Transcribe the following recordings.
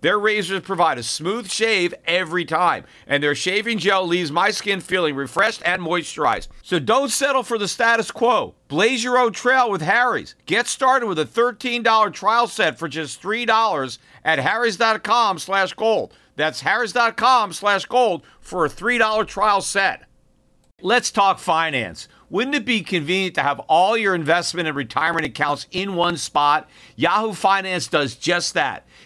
Their razors provide a smooth shave every time, and their shaving gel leaves my skin feeling refreshed and moisturized. So don't settle for the status quo. Blaze your own trail with Harry's. Get started with a $13 trial set for just $3 at harrys.com slash gold. That's harrys.com slash gold for a $3 trial set. Let's talk finance. Wouldn't it be convenient to have all your investment and retirement accounts in one spot? Yahoo Finance does just that.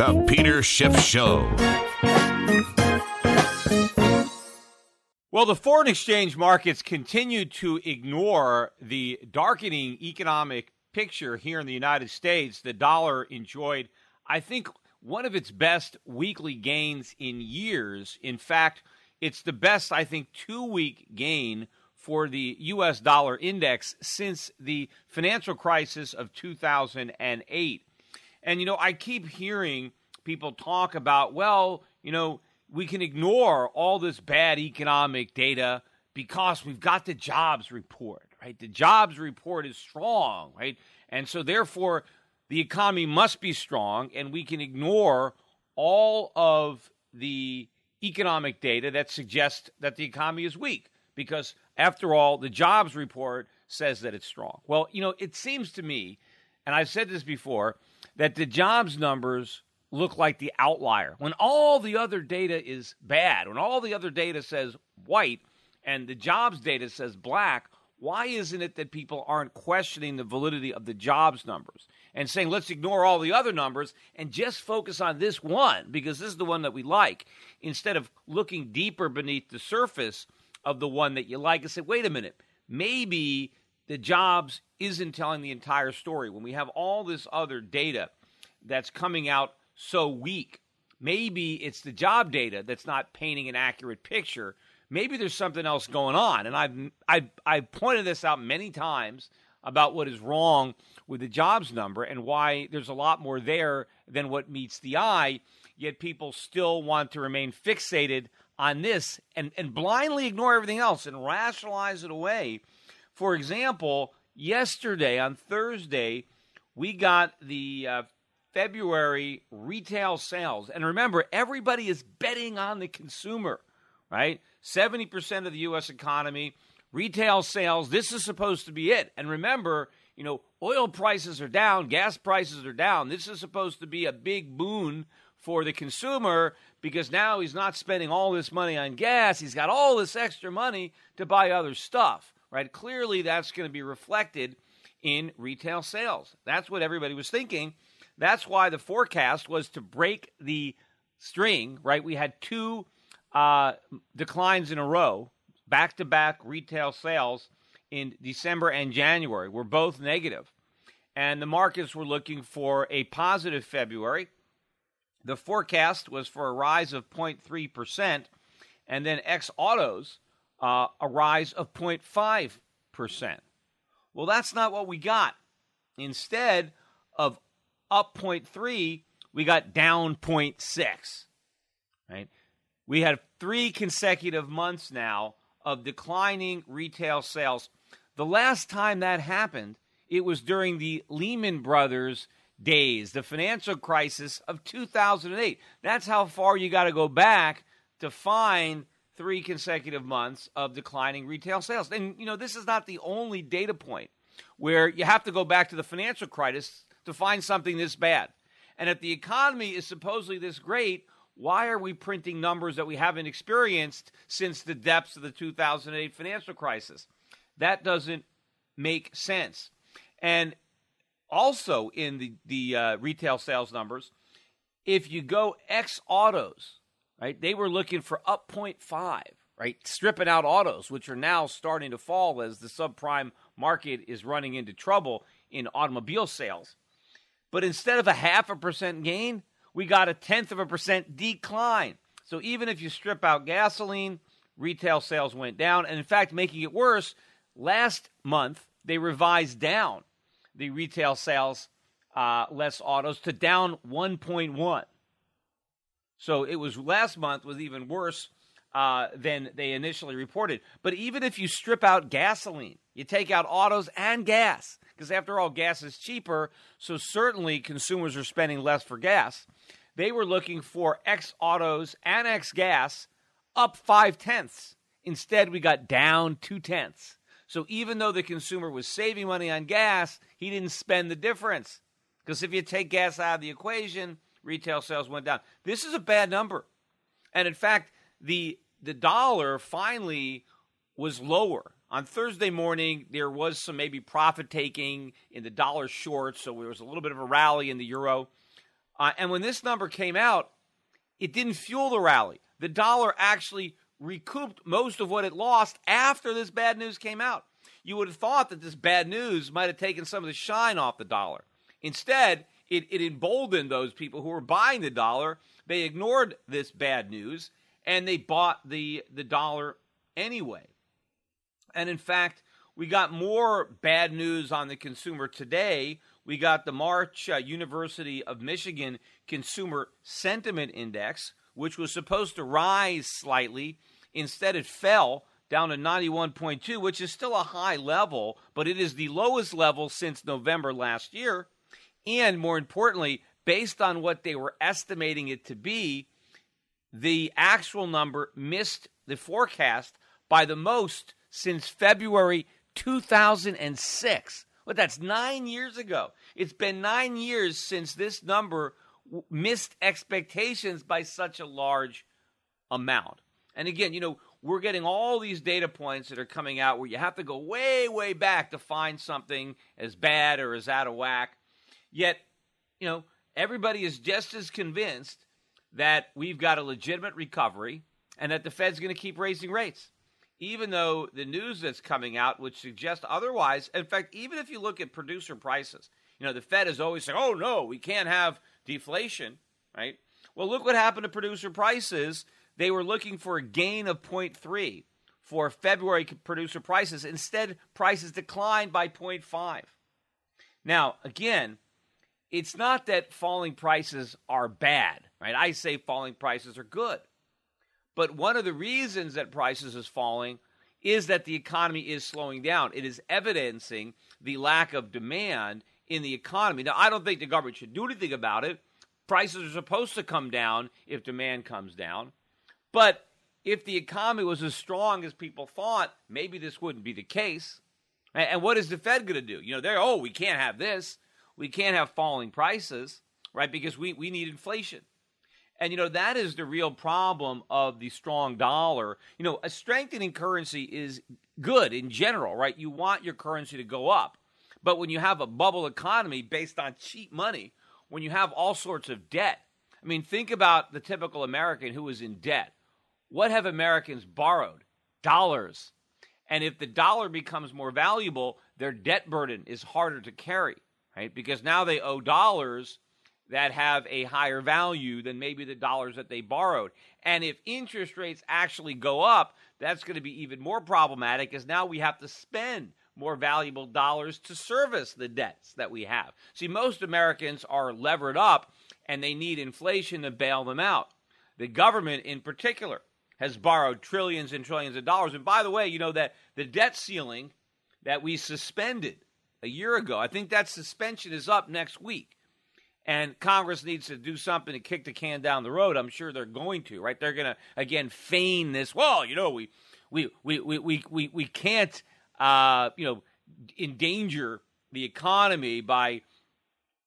The Peter Schiff Show. Well, the foreign exchange markets continue to ignore the darkening economic picture here in the United States. The dollar enjoyed, I think, one of its best weekly gains in years. In fact, it's the best, I think, two week gain for the U.S. dollar index since the financial crisis of 2008. And, you know, I keep hearing people talk about, well, you know, we can ignore all this bad economic data because we've got the jobs report, right? The jobs report is strong, right? And so, therefore, the economy must be strong, and we can ignore all of the economic data that suggests that the economy is weak because after all, the jobs report says that it's strong. Well, you know, it seems to me, and I've said this before, that the jobs numbers look like the outlier. When all the other data is bad, when all the other data says white and the jobs data says black, why isn't it that people aren't questioning the validity of the jobs numbers and saying, let's ignore all the other numbers and just focus on this one because this is the one that we like, instead of looking deeper beneath the surface of the one that you like and say, wait a minute, maybe the jobs isn't telling the entire story. When we have all this other data that's coming out so weak, maybe it's the job data that's not painting an accurate picture. Maybe there's something else going on. And I've, I've, I've pointed this out many times about what is wrong with the jobs number and why there's a lot more there than what meets the eye, yet people still want to remain fixated on this and, and blindly ignore everything else and rationalize it away. For example, yesterday on Thursday, we got the uh, February retail sales. And remember, everybody is betting on the consumer, right? 70% of the U.S. economy, retail sales, this is supposed to be it. And remember, you know, oil prices are down, gas prices are down. This is supposed to be a big boon for the consumer because now he's not spending all this money on gas. He's got all this extra money to buy other stuff, right? Clearly, that's going to be reflected in retail sales. That's what everybody was thinking. That's why the forecast was to break the string, right? We had two uh, declines in a row, back to back retail sales in December and January were both negative. And the markets were looking for a positive February the forecast was for a rise of 0.3%, and then ex autos, uh, a rise of 0.5%. Well, that's not what we got. Instead of up 0.3, we got down 0.6. Right? We had three consecutive months now of declining retail sales. The last time that happened, it was during the Lehman Brothers days, the financial crisis of 2008. That's how far you got to go back to find three consecutive months of declining retail sales. And, you know, this is not the only data point where you have to go back to the financial crisis to find something this bad. And if the economy is supposedly this great, why are we printing numbers that we haven't experienced since the depths of the 2008 financial crisis? That doesn't make sense. And also in the, the uh, retail sales numbers, if you go ex autos, right, they were looking for up 0.5, right, stripping out autos, which are now starting to fall as the subprime market is running into trouble in automobile sales. But instead of a half a percent gain, we got a tenth of a percent decline. So even if you strip out gasoline, retail sales went down. And in fact, making it worse, last month they revised down the retail sales uh, less autos to down 1.1. So it was last month was even worse uh, than they initially reported. But even if you strip out gasoline, you take out autos and gas, because after all, gas is cheaper. So certainly consumers are spending less for gas. They were looking for ex autos and ex gas up five tenths. Instead, we got down two tenths. So even though the consumer was saving money on gas, he didn't spend the difference. Because if you take gas out of the equation, retail sales went down. This is a bad number. And in fact, the the dollar finally was lower. On Thursday morning, there was some maybe profit taking in the dollar short, so there was a little bit of a rally in the euro. Uh, and when this number came out, it didn't fuel the rally. The dollar actually recouped most of what it lost after this bad news came out. You would have thought that this bad news might have taken some of the shine off the dollar. Instead, it, it emboldened those people who were buying the dollar. They ignored this bad news and they bought the, the dollar anyway. And in fact, we got more bad news on the consumer today. We got the March uh, University of Michigan Consumer Sentiment Index, which was supposed to rise slightly Instead, it fell down to 91.2, which is still a high level, but it is the lowest level since November last year. And more importantly, based on what they were estimating it to be, the actual number missed the forecast by the most since February 2006. Well, that's nine years ago. It's been nine years since this number missed expectations by such a large amount. And again, you know, we're getting all these data points that are coming out where you have to go way, way back to find something as bad or as out of whack. Yet, you know, everybody is just as convinced that we've got a legitimate recovery and that the Fed's going to keep raising rates. Even though the news that's coming out would suggest otherwise. In fact, even if you look at producer prices, you know, the Fed is always saying, oh, no, we can't have deflation, right? Well, look what happened to producer prices they were looking for a gain of 0.3 for February producer prices. Instead, prices declined by 0.5. Now, again, it's not that falling prices are bad, right? I say falling prices are good. But one of the reasons that prices is falling is that the economy is slowing down. It is evidencing the lack of demand in the economy. Now, I don't think the government should do anything about it. Prices are supposed to come down if demand comes down. But if the economy was as strong as people thought, maybe this wouldn't be the case. And what is the Fed going to do? You know, they're, oh, we can't have this. We can't have falling prices, right? Because we, we need inflation. And, you know, that is the real problem of the strong dollar. You know, a strengthening currency is good in general, right? You want your currency to go up. But when you have a bubble economy based on cheap money, when you have all sorts of debt, I mean, think about the typical American who is in debt what have Americans borrowed? Dollars. And if the dollar becomes more valuable, their debt burden is harder to carry, right? Because now they owe dollars that have a higher value than maybe the dollars that they borrowed. And if interest rates actually go up, that's going to be even more problematic because now we have to spend more valuable dollars to service the debts that we have. See, most Americans are levered up and they need inflation to bail them out. The government, in particular, has borrowed trillions and trillions of dollars. And by the way, you know that the debt ceiling that we suspended a year ago, I think that suspension is up next week. And Congress needs to do something to kick the can down the road. I'm sure they're going to, right? They're going to again feign this. Well, you know, we we we we we we, we can't uh, you know endanger the economy by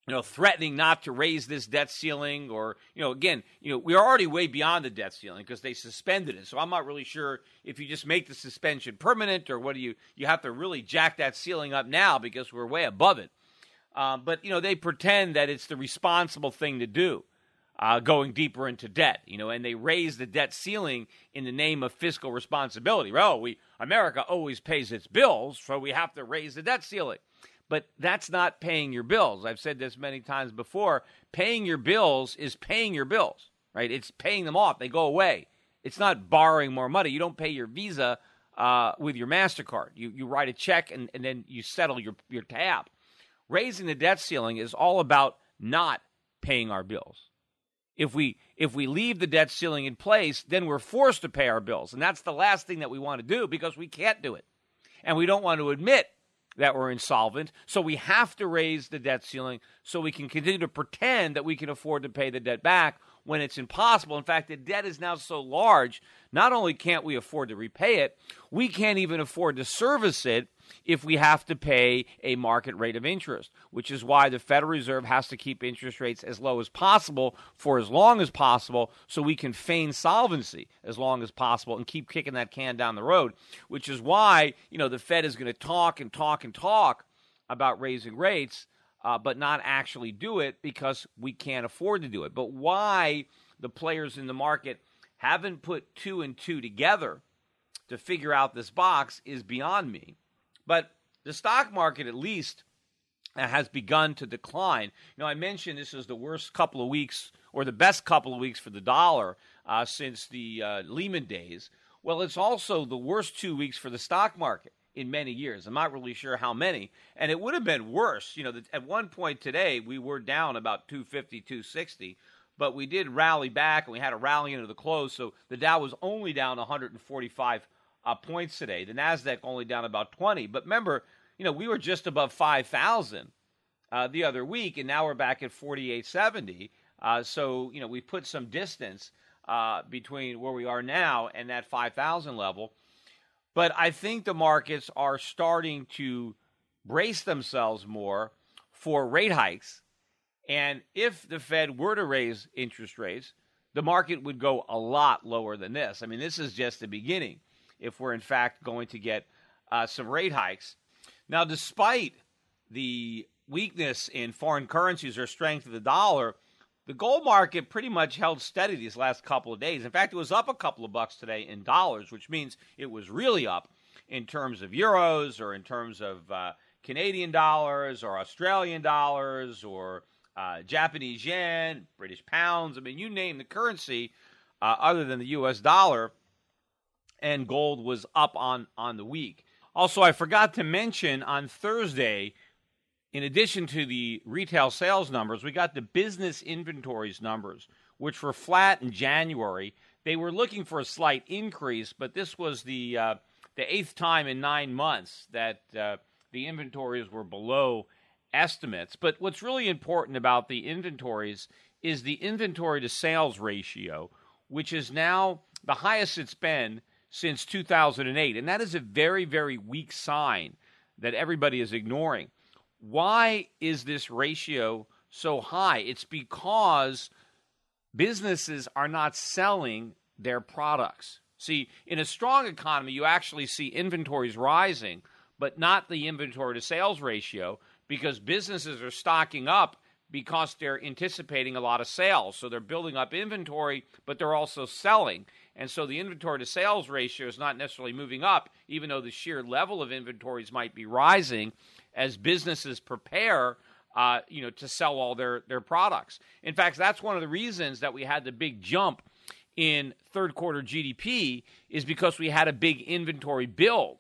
you know, threatening not to raise this debt ceiling, or you know, again, you know, we're already way beyond the debt ceiling because they suspended it. So I'm not really sure if you just make the suspension permanent, or what do you you have to really jack that ceiling up now because we're way above it. Um, but you know, they pretend that it's the responsible thing to do, uh, going deeper into debt. You know, and they raise the debt ceiling in the name of fiscal responsibility. Well, we America always pays its bills, so we have to raise the debt ceiling but that's not paying your bills. I've said this many times before. Paying your bills is paying your bills, right? It's paying them off. They go away. It's not borrowing more money. You don't pay your Visa uh, with your MasterCard. You, you write a check and, and then you settle your, your tab. Raising the debt ceiling is all about not paying our bills. If we if we leave the debt ceiling in place, then we're forced to pay our bills. And that's the last thing that we want to do because we can't do it. And we don't want to admit that we're insolvent. So we have to raise the debt ceiling so we can continue to pretend that we can afford to pay the debt back when it's impossible. In fact, the debt is now so large, not only can't we afford to repay it, we can't even afford to service it if we have to pay a market rate of interest, which is why the Federal Reserve has to keep interest rates as low as possible for as long as possible so we can feign solvency as long as possible and keep kicking that can down the road, which is why, you know, the Fed is going to talk and talk and talk about raising rates uh, but not actually do it because we can't afford to do it. But why the players in the market haven't put two and two together to figure out this box is beyond me. But the stock market, at least, uh, has begun to decline. You know, I mentioned this is the worst couple of weeks or the best couple of weeks for the dollar uh, since the uh, Lehman days. Well, it's also the worst two weeks for the stock market in many years. I'm not really sure how many. And it would have been worse. You know, at one point today, we were down about 250, 260, but we did rally back and we had a rally into the close. So the Dow was only down 145 uh, points today. The NASDAQ only down about 20. But remember, you know, we were just above 5,000 uh, the other week, and now we're back at 4870. Uh, so, you know, we put some distance uh, between where we are now and that 5,000 level. But I think the markets are starting to brace themselves more for rate hikes. And if the Fed were to raise interest rates, the market would go a lot lower than this. I mean, this is just the beginning if we're in fact going to get uh, some rate hikes. Now, despite the weakness in foreign currencies or strength of the dollar, the gold market pretty much held steady these last couple of days. In fact, it was up a couple of bucks today in dollars, which means it was really up in terms of euros or in terms of uh, Canadian dollars or Australian dollars or uh, Japanese yen, British pounds. I mean, you name the currency uh, other than the U.S. dollar, and gold was up on on the week. Also, I forgot to mention on Thursday in addition to the retail sales numbers, we got the business inventories numbers, which were flat in January. They were looking for a slight increase, but this was the uh, the eighth time in nine months that uh, the inventories were below estimates. But what's really important about the inventories is the inventory to sales ratio, which is now the highest it's been since 2008, and that is a very very weak sign that everybody is ignoring. Why is this ratio so high? It's because businesses are not selling their products. See, in a strong economy, you actually see inventories rising, but not the inventory to sales ratio because businesses are stocking up because they're anticipating a lot of sales. So they're building up inventory, but they're also selling. And so the inventory to sales ratio is not necessarily moving up, even though the sheer level of inventories might be rising as businesses prepare uh, you know, to sell all their their products. In fact, that's one of the reasons that we had the big jump in third quarter GDP is because we had a big inventory build,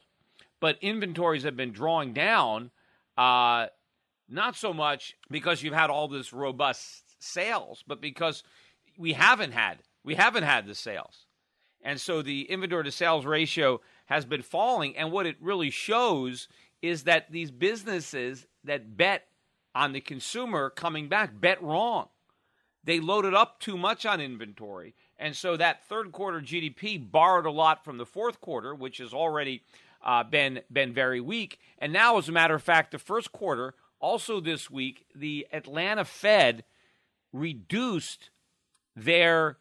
but inventories have been drawing down. Uh, not so much because you've had all this robust sales, but because we haven't had we haven't had the sales, and so the inventory to sales ratio has been falling. And what it really shows is that these businesses that bet on the consumer coming back bet wrong. They loaded up too much on inventory. And so that third quarter GDP borrowed a lot from the fourth quarter, which has already uh, been, been very weak. And now, as a matter of fact, the first quarter, also this week, the Atlanta Fed reduced their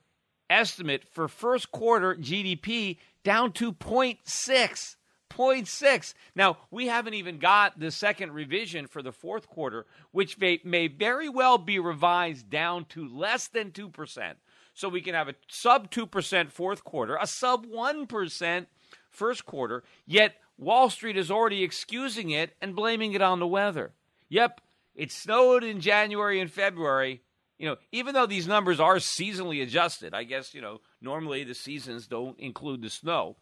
estimate for first quarter GDP down to 0.6. 0.6. Now, we haven't even got the second revision for the fourth quarter, which may, may very well be revised down to less than 2%. So we can have a sub 2% fourth quarter, a sub 1% first quarter, yet Wall Street is already excusing it and blaming it on the weather. Yep, it snowed in January and February. You know, even though these numbers are seasonally adjusted, I guess, you know, normally the seasons don't include the snow.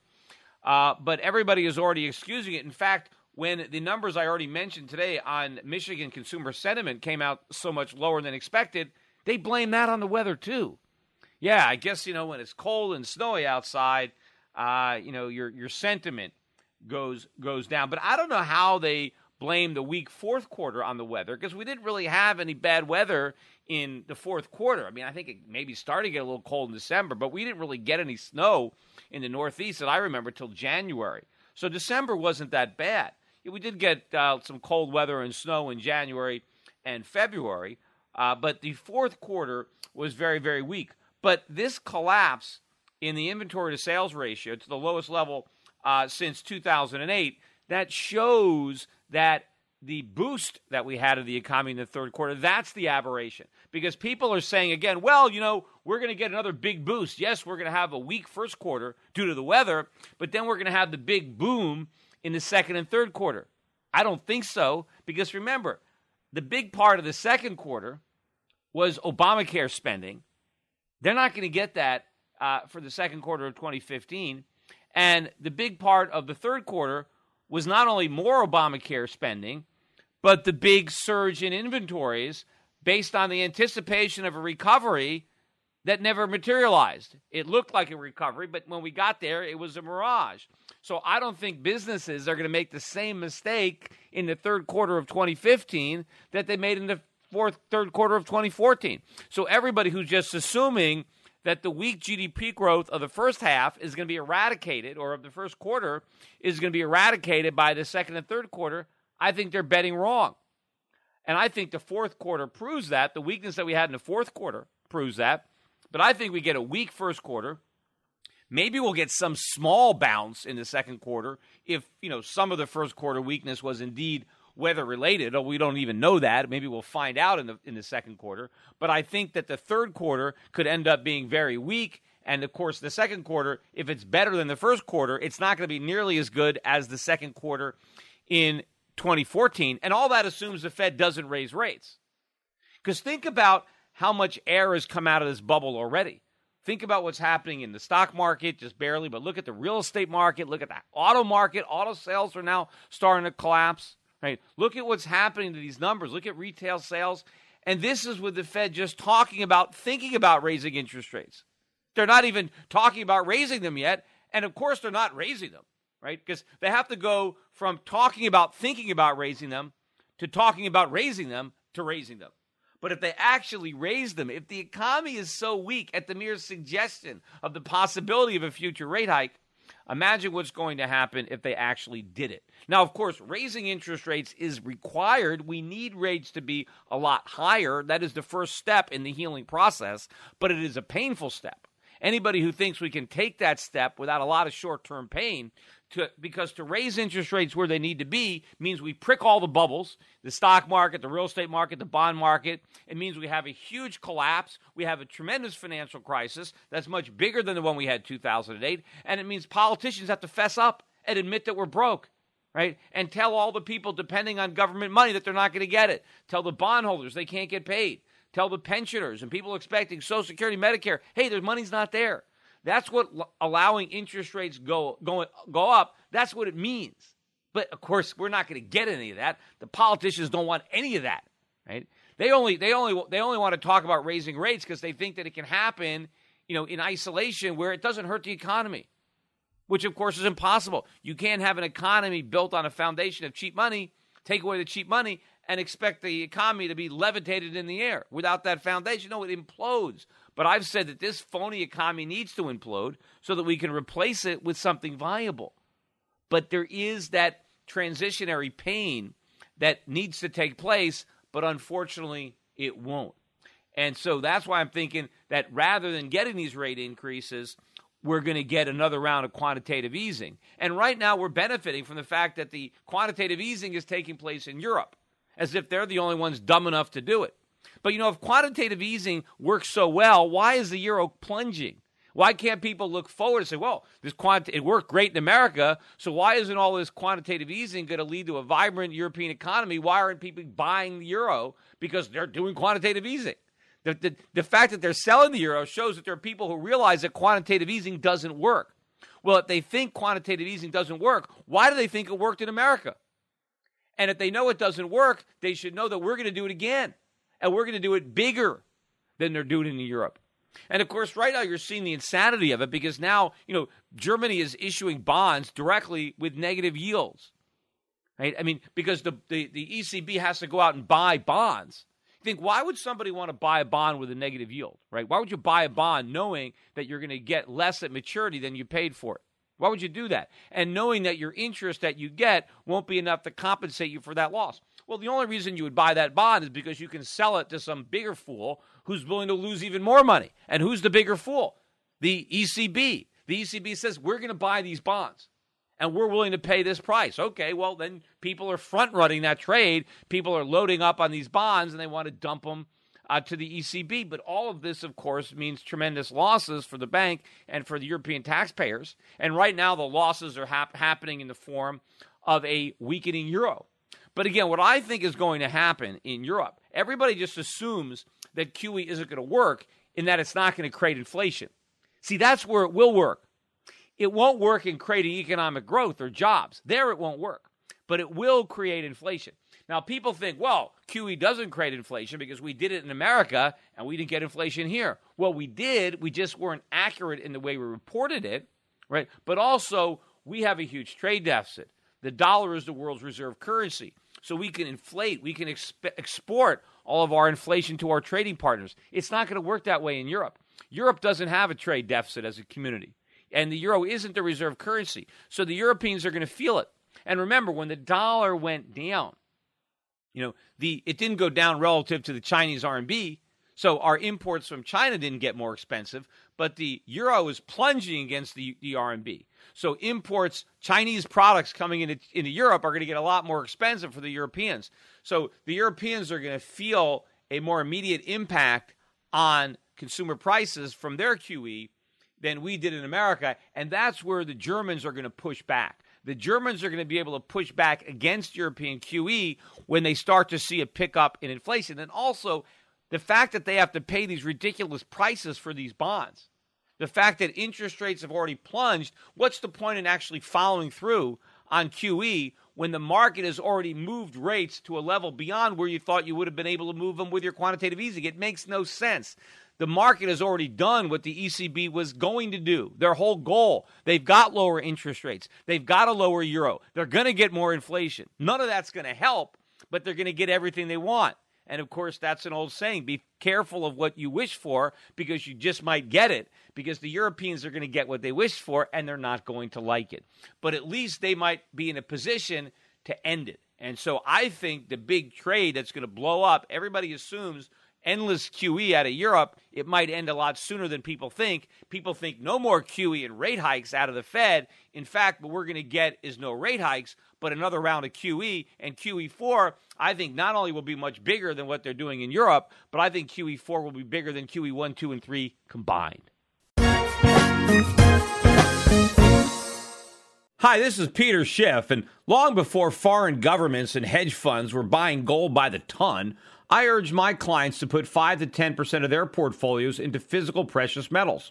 Uh, but everybody is already excusing it. In fact, when the numbers I already mentioned today on Michigan consumer sentiment came out so much lower than expected, they blame that on the weather too. Yeah, I guess you know when it's cold and snowy outside, uh, you know your your sentiment goes goes down. But I don't know how they blame the weak fourth quarter on the weather because we didn't really have any bad weather in the fourth quarter. I mean, I think it maybe started to get a little cold in December, but we didn't really get any snow in the Northeast that I remember till January. So December wasn't that bad. We did get uh, some cold weather and snow in January and February, uh, but the fourth quarter was very, very weak. But this collapse in the inventory to sales ratio to the lowest level uh, since 2008, that shows that the boost that we had of the economy in the third quarter, that's the aberration. Because people are saying again, well, you know, we're going to get another big boost. Yes, we're going to have a weak first quarter due to the weather, but then we're going to have the big boom in the second and third quarter. I don't think so, because remember, the big part of the second quarter was Obamacare spending. They're not going to get that uh, for the second quarter of 2015. And the big part of the third quarter was not only more Obamacare spending, but the big surge in inventories based on the anticipation of a recovery that never materialized. It looked like a recovery, but when we got there, it was a mirage. So I don't think businesses are going to make the same mistake in the third quarter of 2015 that they made in the fourth third quarter of 2014. So everybody who's just assuming that the weak GDP growth of the first half is going to be eradicated, or of the first quarter is going to be eradicated by the second and third quarter, I think they're betting wrong. And I think the fourth quarter proves that. The weakness that we had in the fourth quarter proves that. But I think we get a weak first quarter. Maybe we'll get some small bounce in the second quarter if, you know, some of the first quarter weakness was indeed weather related. Or we don't even know that. Maybe we'll find out in the in the second quarter. But I think that the third quarter could end up being very weak. And of course, the second quarter, if it's better than the first quarter, it's not going to be nearly as good as the second quarter in 2014. And all that assumes the Fed doesn't raise rates. Because think about how much air has come out of this bubble already. Think about what's happening in the stock market, just barely, but look at the real estate market, look at the auto market. Auto sales are now starting to collapse. Right? Look at what's happening to these numbers. Look at retail sales. And this is with the Fed just talking about thinking about raising interest rates. They're not even talking about raising them yet. And of course, they're not raising them, right? Because they have to go from talking about thinking about raising them to talking about raising them to raising them. But if they actually raise them, if the economy is so weak at the mere suggestion of the possibility of a future rate hike, Imagine what's going to happen if they actually did it. Now, of course, raising interest rates is required. We need rates to be a lot higher. That is the first step in the healing process, but it is a painful step. Anybody who thinks we can take that step without a lot of short term pain to, because to raise interest rates where they need to be means we prick all the bubbles the stock market, the real estate market, the bond market. It means we have a huge collapse. We have a tremendous financial crisis that's much bigger than the one we had 2008. And it means politicians have to fess up and admit that we're broke. right? And tell all the people depending on government money that they're not going to get it. Tell the bondholders they can't get paid. Tell the pensioners and people expecting Social Security, Medicare, hey, their money's not there. That's what allowing interest rates go go go up. That's what it means. But of course, we're not going to get any of that. The politicians don't want any of that, right? They only they only they only want to talk about raising rates because they think that it can happen, you know, in isolation where it doesn't hurt the economy, which of course is impossible. You can't have an economy built on a foundation of cheap money, take away the cheap money, and expect the economy to be levitated in the air without that foundation. No, it implodes. But I've said that this phony economy needs to implode so that we can replace it with something viable. But there is that transitionary pain that needs to take place, but unfortunately, it won't. And so that's why I'm thinking that rather than getting these rate increases, we're going to get another round of quantitative easing. And right now, we're benefiting from the fact that the quantitative easing is taking place in Europe as if they're the only ones dumb enough to do it. But you know, if quantitative easing works so well, why is the euro plunging? Why can't people look forward and say, well, this quant- it worked great in America, so why isn't all this quantitative easing going to lead to a vibrant European economy? Why aren't people buying the euro? Because they're doing quantitative easing. The, the, the fact that they're selling the euro shows that there are people who realize that quantitative easing doesn't work. Well, if they think quantitative easing doesn't work, why do they think it worked in America? And if they know it doesn't work, they should know that we're going to do it again. And we're going to do it bigger than they're doing in Europe. And of course, right now you're seeing the insanity of it because now, you know, Germany is issuing bonds directly with negative yields. Right? I mean, because the, the, the ECB has to go out and buy bonds. Think, why would somebody want to buy a bond with a negative yield? Right? Why would you buy a bond knowing that you're going to get less at maturity than you paid for it? Why would you do that? And knowing that your interest that you get won't be enough to compensate you for that loss. Well, the only reason you would buy that bond is because you can sell it to some bigger fool who's willing to lose even more money. And who's the bigger fool? The ECB. The ECB says, we're going to buy these bonds and we're willing to pay this price. Okay, well, then people are front running that trade. People are loading up on these bonds and they want to dump them uh, to the ECB. But all of this, of course, means tremendous losses for the bank and for the European taxpayers. And right now, the losses are hap- happening in the form of a weakening euro. But again, what I think is going to happen in Europe, everybody just assumes that QE isn't going to work in that it's not going to create inflation. See, that's where it will work. It won't work in creating economic growth or jobs. There it won't work, but it will create inflation. Now, people think, well, QE doesn't create inflation because we did it in America and we didn't get inflation here. Well, we did. We just weren't accurate in the way we reported it, right? But also, we have a huge trade deficit. The dollar is the world's reserve currency. So we can inflate, we can exp- export all of our inflation to our trading partners. It's not going to work that way in Europe. Europe doesn't have a trade deficit as a community, and the euro isn't the reserve currency. So the Europeans are going to feel it. And remember, when the dollar went down, you know, the it didn't go down relative to the Chinese RMB, so our imports from China didn't get more expensive, but the euro is plunging against the, the RMB. So imports, Chinese products coming into, into Europe are going to get a lot more expensive for the Europeans. So the Europeans are going to feel a more immediate impact on consumer prices from their QE than we did in America, and that's where the Germans are going to push back the Germans are going to be able to push back against European QE when they start to see a pickup in inflation. And also, the fact that they have to pay these ridiculous prices for these bonds, the fact that interest rates have already plunged, what's the point in actually following through on QE when the market has already moved rates to a level beyond where you thought you would have been able to move them with your quantitative easing? It makes no sense. The market has already done what the ECB was going to do. Their whole goal. They've got lower interest rates. They've got a lower euro. They're going to get more inflation. None of that's going to help, but they're going to get everything they want. And of course, that's an old saying be careful of what you wish for because you just might get it because the Europeans are going to get what they wish for and they're not going to like it. But at least they might be in a position to end it. And so I think the big trade that's going to blow up, everybody assumes endless QE out of Europe, it might end a lot sooner than people think. People think no more QE and rate hikes out of the Fed. In fact, what we're going to get is no rate hikes, but another round of QE. And QE4, I think, not only will be much bigger than what they're doing in Europe, but I think QE4 will be bigger than QE1, 2, and 3 combined. Hi, this is Peter Schiff, and long before foreign governments and hedge funds were buying gold by the ton, I urged my clients to put 5 to 10% of their portfolios into physical precious metals.